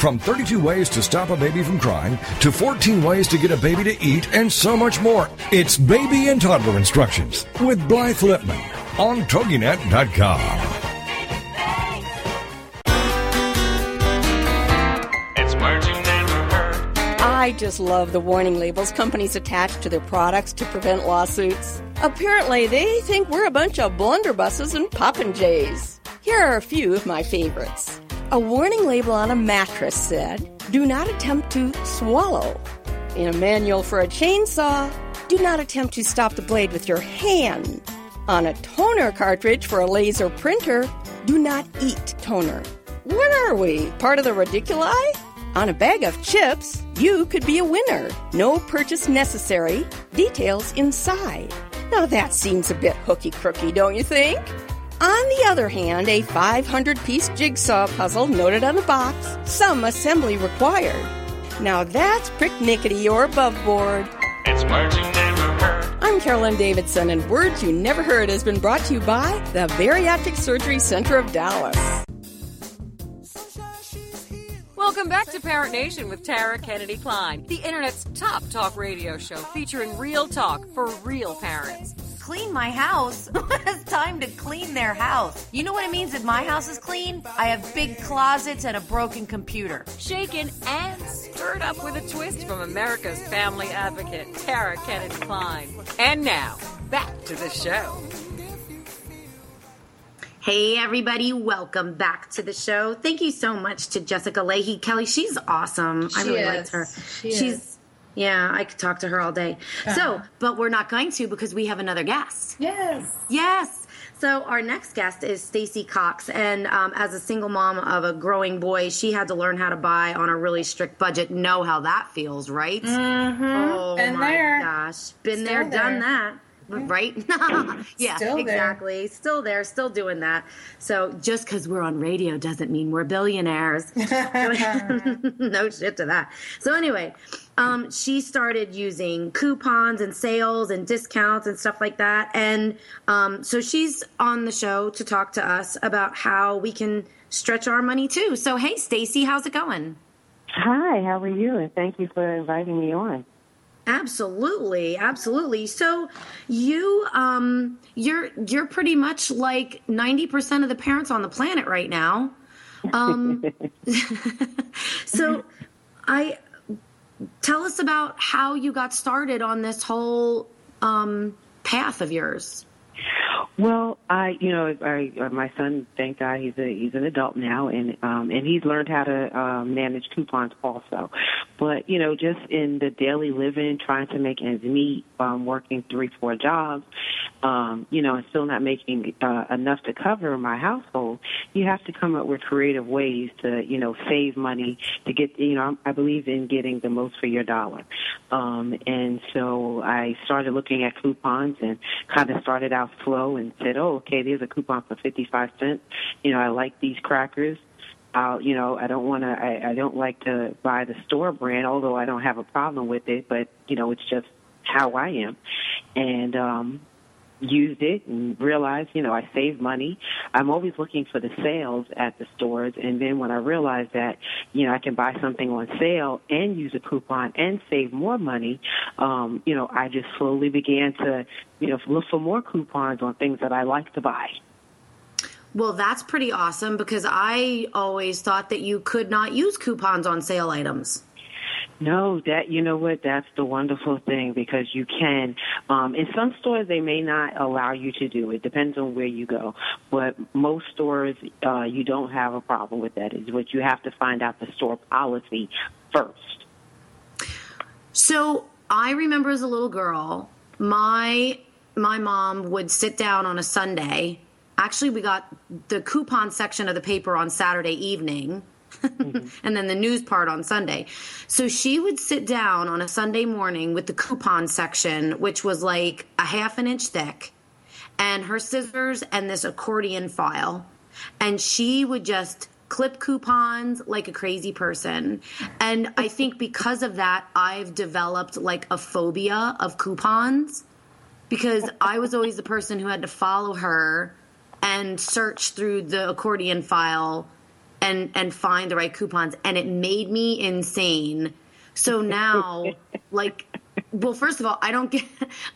From 32 ways to stop a baby from crying to 14 ways to get a baby to eat and so much more. It's Baby and Toddler Instructions with Blythe Lipman on TogiNet.com. It's merging. I just love the warning labels companies attach to their products to prevent lawsuits. Apparently, they think we're a bunch of blunderbusses and popinjays. Here are a few of my favorites. A warning label on a mattress said, Do not attempt to swallow. In a manual for a chainsaw, do not attempt to stop the blade with your hand. On a toner cartridge for a laser printer, do not eat toner. What are we? Part of the ridiculi? On a bag of chips, you could be a winner. No purchase necessary. Details inside. Now that seems a bit hooky crooky, don't you think? On the other hand, a 500 piece jigsaw puzzle noted on the box, some assembly required. Now that's pricknickety or above board. It's words you never heard. I'm Carolyn Davidson, and Words You Never Heard has been brought to you by the Bariatric Surgery Center of Dallas. Welcome back to Parent Nation with Tara Kennedy Kline, the internet's top talk radio show featuring real talk for real parents. Clean my house? it's time to clean their house. You know what it means if my house is clean? I have big closets and a broken computer. Shaken and stirred up with a twist from America's family advocate, Tara Kennedy Kline. And now, back to the show. Hey, everybody, welcome back to the show. Thank you so much to Jessica Lahey. Kelly, she's awesome. I really is. liked her. She she's, is. Yeah, I could talk to her all day. Uh-huh. So, but we're not going to because we have another guest. Yes. Yes. So our next guest is Stacy Cox, and um, as a single mom of a growing boy, she had to learn how to buy on a really strict budget. Know how that feels, right? Mm-hmm. Oh Been my there. gosh, been Still there, done there. that. Right? yeah, Still exactly. Still there, still doing that. So just because we're on radio doesn't mean we're billionaires. no shit to that. So anyway, um, she started using coupons and sales and discounts and stuff like that. And um, so she's on the show to talk to us about how we can stretch our money too. So hey, Stacy, how's it going? Hi, how are you? And thank you for inviting me on. Absolutely, absolutely. So you um you're you're pretty much like 90% of the parents on the planet right now. Um so I tell us about how you got started on this whole um path of yours. Well, I, you know, I, uh, my son, thank God, he's a he's an adult now, and um, and he's learned how to um, manage coupons also. But you know, just in the daily living, trying to make ends meet, um, working three, four jobs, um, you know, and still not making uh, enough to cover my household, you have to come up with creative ways to, you know, save money to get, you know, I believe in getting the most for your dollar. Um, and so I started looking at coupons and kind of started out slow and said, oh, okay, there's a coupon for 55 cents. You know, I like these crackers. I'll, you know, I don't want to, I, I don't like to buy the store brand, although I don't have a problem with it, but, you know, it's just how I am. And, um, used it and realized, you know, I save money. I'm always looking for the sales at the stores. And then when I realized that, you know, I can buy something on sale and use a coupon and save more money, um, you know, I just slowly began to, you know, look for more coupons on things that I like to buy. Well, that's pretty awesome because I always thought that you could not use coupons on sale items. No, that you know what? That's the wonderful thing because you can. Um, in some stores, they may not allow you to do it. Depends on where you go, but most stores, uh, you don't have a problem with that. Is what you have to find out the store policy first. So I remember as a little girl, my my mom would sit down on a Sunday. Actually, we got the coupon section of the paper on Saturday evening. Mm-hmm. and then the news part on Sunday. So she would sit down on a Sunday morning with the coupon section, which was like a half an inch thick, and her scissors and this accordion file. And she would just clip coupons like a crazy person. And I think because of that, I've developed like a phobia of coupons because I was always the person who had to follow her and search through the accordion file and and find the right coupons and it made me insane. So now like well first of all, I don't get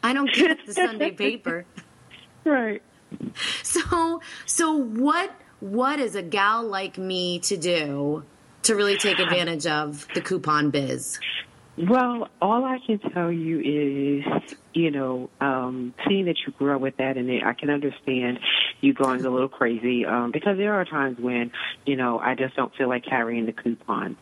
I don't get the Sunday paper. Right. So so what what is a gal like me to do to really take advantage of the coupon biz? Well, all I can tell you is, you know, um, seeing that you grew up with that, and I can understand you going a little crazy um, because there are times when, you know, I just don't feel like carrying the coupon.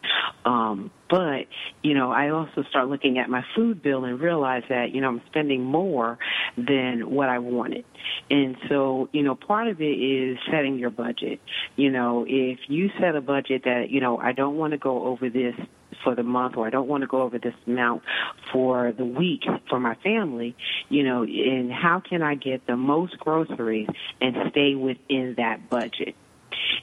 Um, but, you know, I also start looking at my food bill and realize that, you know, I'm spending more than what I wanted. And so, you know, part of it is setting your budget. You know, if you set a budget that, you know, I don't want to go over this for the month or I don't want to go over this amount for the week for my family, you know, and how can I get the most groceries and stay within that budget?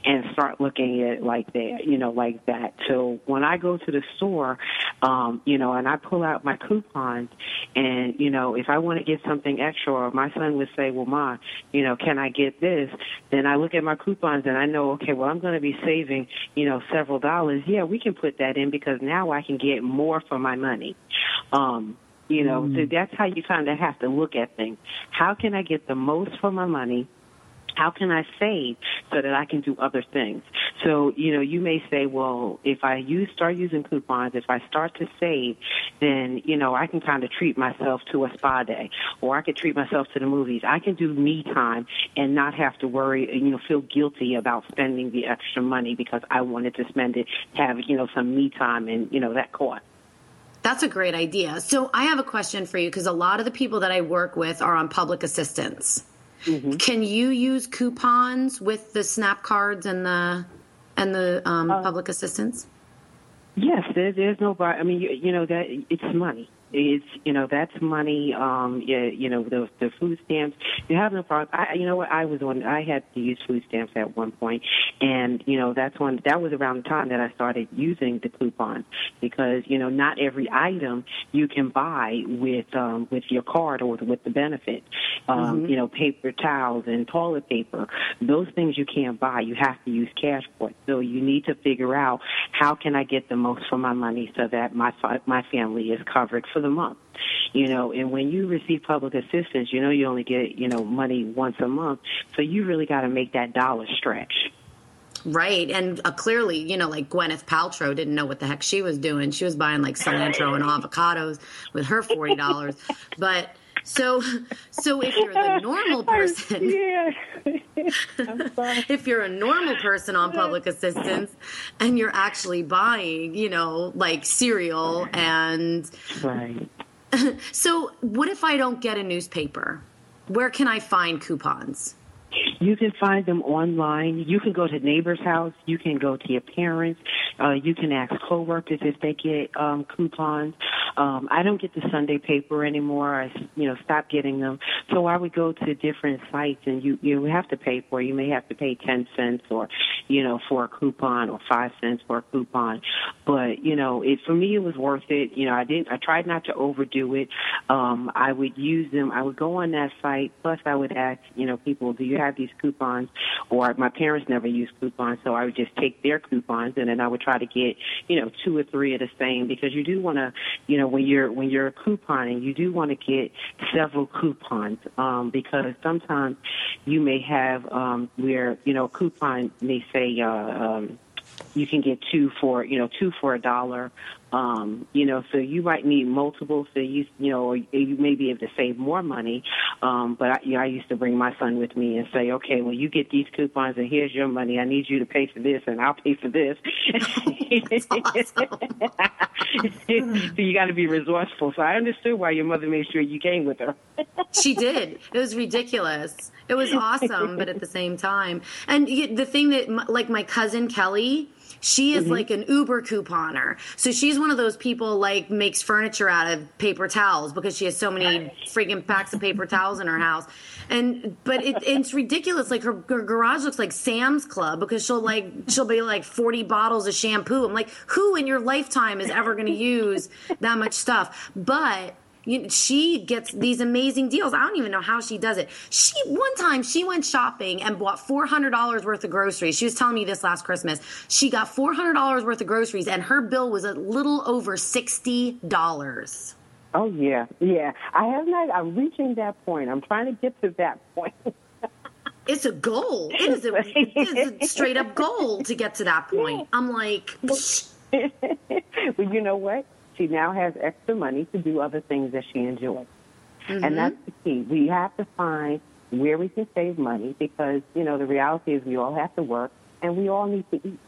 and start looking at it like that, you know, like that. So when I go to the store, um, you know, and I pull out my coupons and, you know, if I want to get something extra or my son would say, well, ma, you know, can I get this? Then I look at my coupons and I know, okay, well, I'm going to be saving, you know, several dollars. Yeah, we can put that in because now I can get more for my money. Um, you know, mm. so that's how you kind of have to look at things. How can I get the most for my money? How can I save so that I can do other things? So, you know, you may say, well, if I use, start using coupons, if I start to save, then, you know, I can kind of treat myself to a spa day or I can treat myself to the movies. I can do me time and not have to worry, and, you know, feel guilty about spending the extra money because I wanted to spend it, have, you know, some me time and, you know, that cost. That's a great idea. So I have a question for you because a lot of the people that I work with are on public assistance. Mm-hmm. Can you use coupons with the SNAP cards and the and the um, uh, public assistance? Yes, there, there's no. Bar. I mean, you, you know that it's money. It's you know that's money. Um, yeah, you know the the food stamps. You have no problem. I, you know what? I was on. I had to use food stamps at one point, and you know that's when that was around the time that I started using the coupons because you know not every item you can buy with um, with your card or with the benefit. Um, mm-hmm. You know, paper towels and toilet paper. Those things you can't buy. You have to use cash for it. So you need to figure out how can I get the most for my money so that my my family is covered for for the month. You know, and when you receive public assistance, you know you only get, you know, money once a month. So you really got to make that dollar stretch. Right. And uh, clearly, you know, like Gwyneth Paltrow didn't know what the heck she was doing. She was buying like cilantro and avocados with her $40. but so, so if you're the normal person, if you're a normal person on public assistance and you're actually buying, you know, like cereal and right. So, what if I don't get a newspaper? Where can I find coupons? You can find them online. You can go to neighbor's house. You can go to your parents. Uh, you can ask coworkers if they get um, coupons. Um, I don't get the Sunday paper anymore. I, you know, stopped getting them. So I would go to different sites, and you you have to pay for. It. You may have to pay ten cents, or you know, for a coupon, or five cents for a coupon. But you know, it for me it was worth it. You know, I didn't. I tried not to overdo it. Um, I would use them. I would go on that site. Plus, I would ask, you know, people, do you have these coupons? Or my parents never used coupons, so I would just take their coupons, and then I would try to get, you know, two or three of the same because you do want to, you know, when you're when you're couponing, you do want to get several coupons um, because sometimes you may have um, where you know coupon may say. Uh, um, you can get two for you know two for a dollar um, you know, so you might need multiple. So you, you know, you may be able to save more money. Um, but I, you know, I used to bring my son with me and say, okay, well, you get these coupons and here's your money. I need you to pay for this and I'll pay for this. so you got to be resourceful. So I understood why your mother made sure you came with her. she did. It was ridiculous. It was awesome, but at the same time, and the thing that, like my cousin Kelly, she is mm-hmm. like an Uber couponer. So she's one of those people like makes furniture out of paper towels because she has so many freaking packs of paper towels in her house. And but it, it's ridiculous. Like her, her garage looks like Sam's Club because she'll like she'll be like forty bottles of shampoo. I'm like, who in your lifetime is ever going to use that much stuff? But you she gets these amazing deals. I don't even know how she does it. She one time she went shopping and bought four hundred dollars worth of groceries. She was telling me this last Christmas. She got four hundred dollars worth of groceries, and her bill was a little over sixty dollars. Oh yeah, yeah. I have not. I'm reaching that point. I'm trying to get to that point. it's a goal. It is a, it is a straight up goal to get to that point. I'm like. well, you know what? She now has extra money to do other things that she enjoys. Mm-hmm. And that's the key. We have to find where we can save money because, you know, the reality is we all have to work and we all need to eat.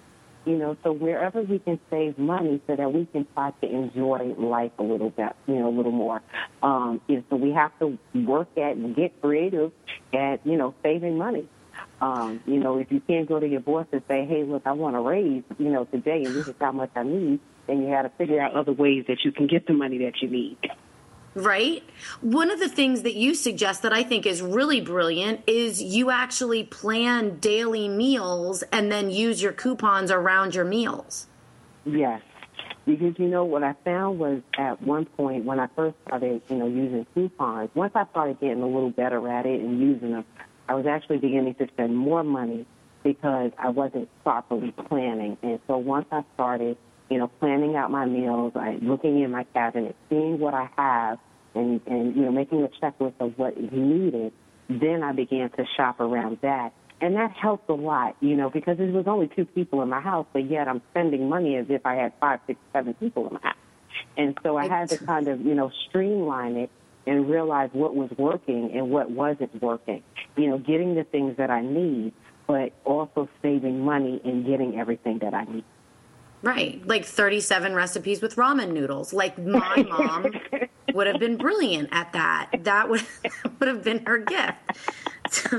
You know, so wherever we can save money so that we can try to enjoy life a little bit, you know, a little more. Um, you know, so we have to work at and get creative at, you know, saving money. Um, you know, if you can't go to your boss and say, hey, look, I want to raise, you know, today and this is how much I need, then you have to figure out other ways that you can get the money that you need. right? One of the things that you suggest that I think is really brilliant is you actually plan daily meals and then use your coupons around your meals. Yes. Because you know what I found was at one point when I first started, you know, using coupons, once I started getting a little better at it and using them, I was actually beginning to spend more money because I wasn't properly planning. And so once I started, you know, planning out my meals, I looking in my cabinet, seeing what I have and, and you know, making a checklist of what is needed, then I began to shop around that. And that helped a lot, you know, because there was only two people in my house, but yet I'm spending money as if I had five, six, seven people in my house. And so I had to kind of, you know, streamline it and realize what was working and what wasn't working. You know, getting the things that I need, but also saving money and getting everything that I need. Right. Like 37 recipes with ramen noodles. Like my mom would have been brilliant at that. That would would have been her gift.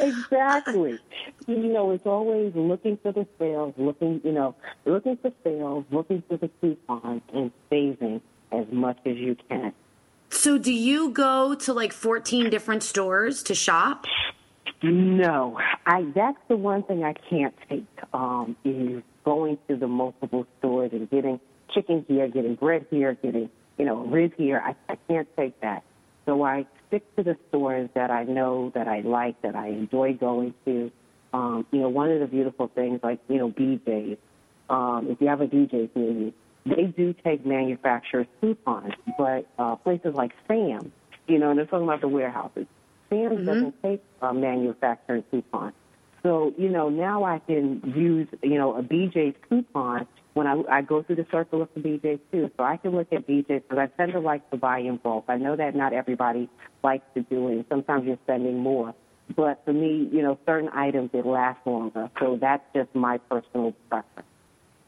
exactly. You know, it's always looking for the sales, looking, you know, looking for sales, looking for the coupons, and saving as much as you can. So, do you go to like 14 different stores to shop? No, I. That's the one thing I can't take. Um, is going to the multiple stores and getting chicken here, getting bread here, getting you know rib here. I, I can't take that. So I stick to the stores that I know that I like, that I enjoy going to. Um, you know, one of the beautiful things, like you know, BJ's. Um, if you have a BJ's near you, they do take manufacturers coupons, but uh, places like Sam's, you know, and they're talking about the warehouses. Sam's Mm-hmm. doesn't take uh, manufacturing coupons. So, you know, now I can use, you know, a BJ's coupon when I, I go through the circle of the BJ's too. So I can look at BJ's because I tend to like to buy in bulk. I know that not everybody likes to do it. Sometimes you're spending more. But for me, you know, certain items, it lasts longer. So that's just my personal preference.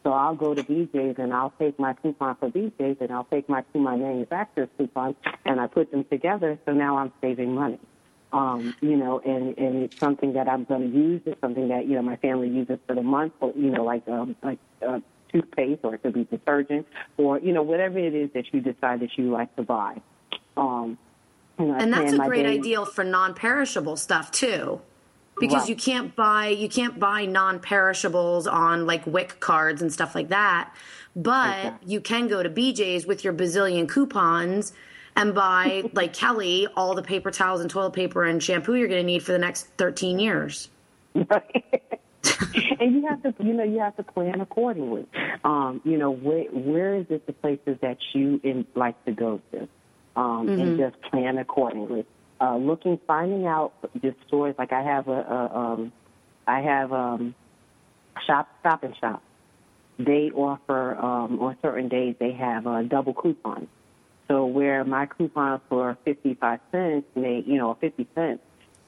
So I'll go to BJ's and I'll take my coupon for BJ's and I'll take my two my manufacturer's coupons and I put them together. So now I'm saving money. Um, you know, and, and it's something that I'm going to use. It's something that, you know, my family uses for the month, or, you know, like, um, like, uh, toothpaste or it could be detergent or, you know, whatever it is that you decide that you like to buy. Um, and, I And that's a great day- ideal for non-perishable stuff too. Because Right. you can't buy you can't buy non-perishables on like WIC cards and stuff like that. But you can go to BJ's with your bazillion coupons and buy like Kelly all the paper towels and toilet paper and shampoo you're going to need for the next 13 years. and you have to, you know, you have to plan accordingly. Um, you know, where where is it the places that you in, like to go to, um, and Mhm. just plan accordingly. Uh, looking, finding out the stores. Like I have a, a um, I have um, shop, stop and shop. They offer um, on certain days they have uh, double coupons. So where my coupon for fifty five cents may, you know, fifty cents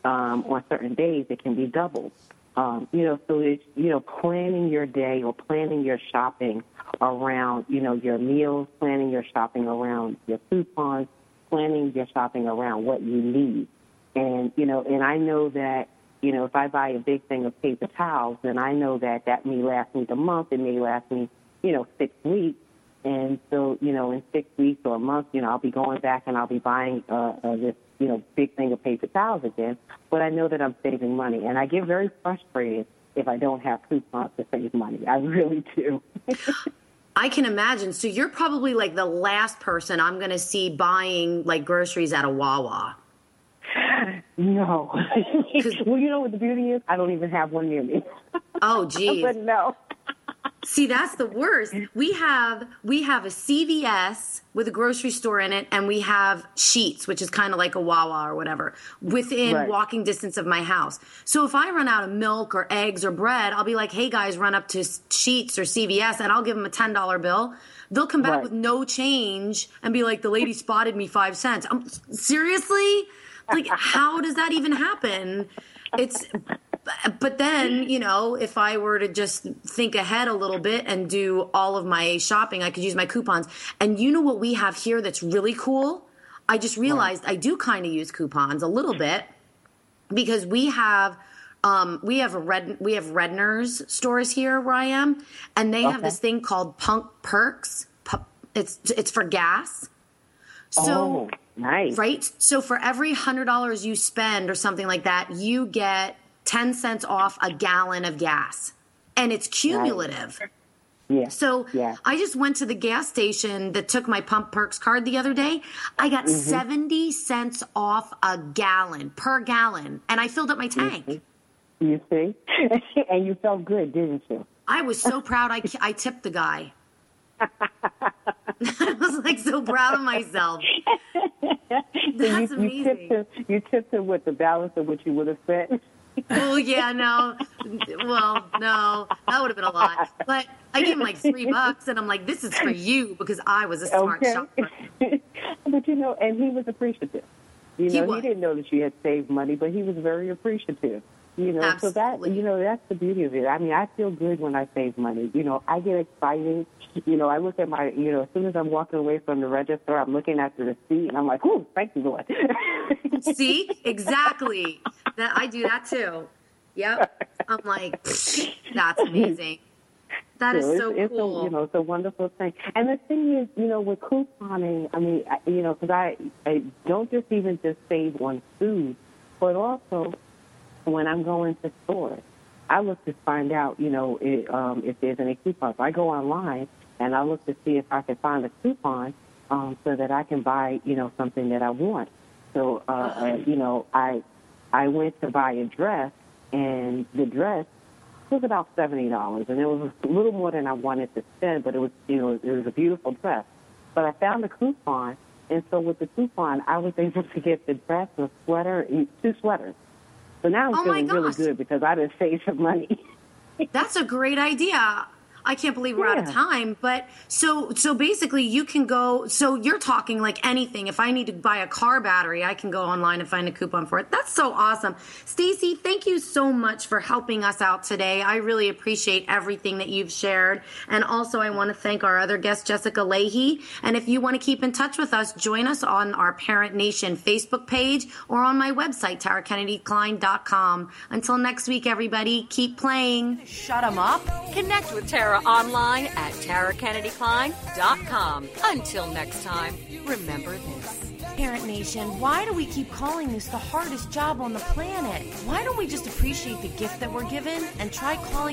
um, on certain days, it can be doubled. Um, you know, so it's you know planning your day or planning your shopping around you know your meals, planning your shopping around your coupons, planning your shopping around what you need, and you know, and I know that you know if I buy a big thing of paper towels, then I know that that may last me the month, it may last me you know six weeks, and so, you know, in six weeks or a month, you know, I'll be going back and I'll be buying uh, uh, this, you know, big thing of paper towels again. But I know that I'm saving money, and I get very frustrated if I don't have coupons to save money. I really do. I can imagine. So you're probably like the last person I'm going to see buying like groceries at a Wawa. No. well, you know what the beauty is? I don't even have one near me. Oh, geez. but no. See, that's the worst. We have we have a CVS with a grocery store in it, and we have Sheetz, which is kind of like a Wawa or whatever, within Right. walking distance of my house. So if I run out of milk or eggs or bread, I'll be like, "Hey guys, run up to Sheetz or CVS," and I'll give them a ten dollar bill. They'll come back Right. with no change and be like, "The lady spotted me five cents." I'm seriously like, how does that even happen? It's but then you know if i were to just think ahead a little bit and do all of my shopping i could use my coupons and you know what we have here that's really cool i just realized i do kind of use coupons a little bit because we have um, we have a red we have redner's stores here where i am and they have this thing called Pump Perks It's it's for gas. So oh, nice. right? So for every hundred dollars you spend or something like that, you get ten cents off a gallon of gas, and it's cumulative. Yeah. So yeah. I just went to the gas station that took my Pump Perks card the other day. I got Mm-hmm. 70 cents off a gallon per gallon, and I filled up my tank. You see, and you felt good, didn't you? I was so proud. I, I tipped the guy. I was like so proud of myself. That's you, you tipped him. You tipped him with the balance of what you would have spent. Oh yeah, no. Well, no, that would have been a lot. But I gave him like three bucks, and I'm like, "This is for you because I was a smart Okay. shopper." but you know, and he was appreciative. You He know, was. he didn't know that you had saved money, but he was very appreciative. You know, so that Absolutely. you know that's the beauty of it. I mean, I feel good when I save money. You know, I get excited. You know, I look at my, you know, as soon as I'm walking away from the register, I'm looking at the receipt, and I'm like, "Ooh, thank you, Lord." See, exactly. That I do that too. Yep. I'm like, that's amazing. That is So so it's, it's cool. a, you know, it's a wonderful thing. And the thing is, you know, with couponing, I mean, I, you know, because I, I don't just even just save on food, but also when I'm going to stores, I look to find out, you know, it, um, if there's any coupons. I go online and I look to see if I can find a coupon um, so that I can buy, you know, something that I want. So, uh, uh, you know, I I went to buy a dress, and the dress was about seventy dollars, and it was a little more than I wanted to spend, but it was, you know, it was a beautiful dress. But I found a coupon, and so with the coupon, I was able to get the dress, a sweater, and two sweaters. So now I'm Oh, feeling really good because I didn't save some money. That's a great idea. I can't believe we're out of time, but so so basically you can go so you're talking like anything. If I need to buy a car battery, I can go online and find a coupon for it. That's so awesome. Stacy, thank you so much for helping us out today. I really appreciate everything that you've shared. And also I want to thank our other guest Jessica Lahey. And if you want to keep in touch with us, join us on our Parent Nation Facebook page or on my website tarakennedykline.com. Until next week everybody, keep playing. Shut them up. Connect with Tara online at tarakennedykline.com. Until next time, remember this. Parent Nation, why do we keep calling this the hardest job on the planet? Why don't we just appreciate the gift that we're given and try calling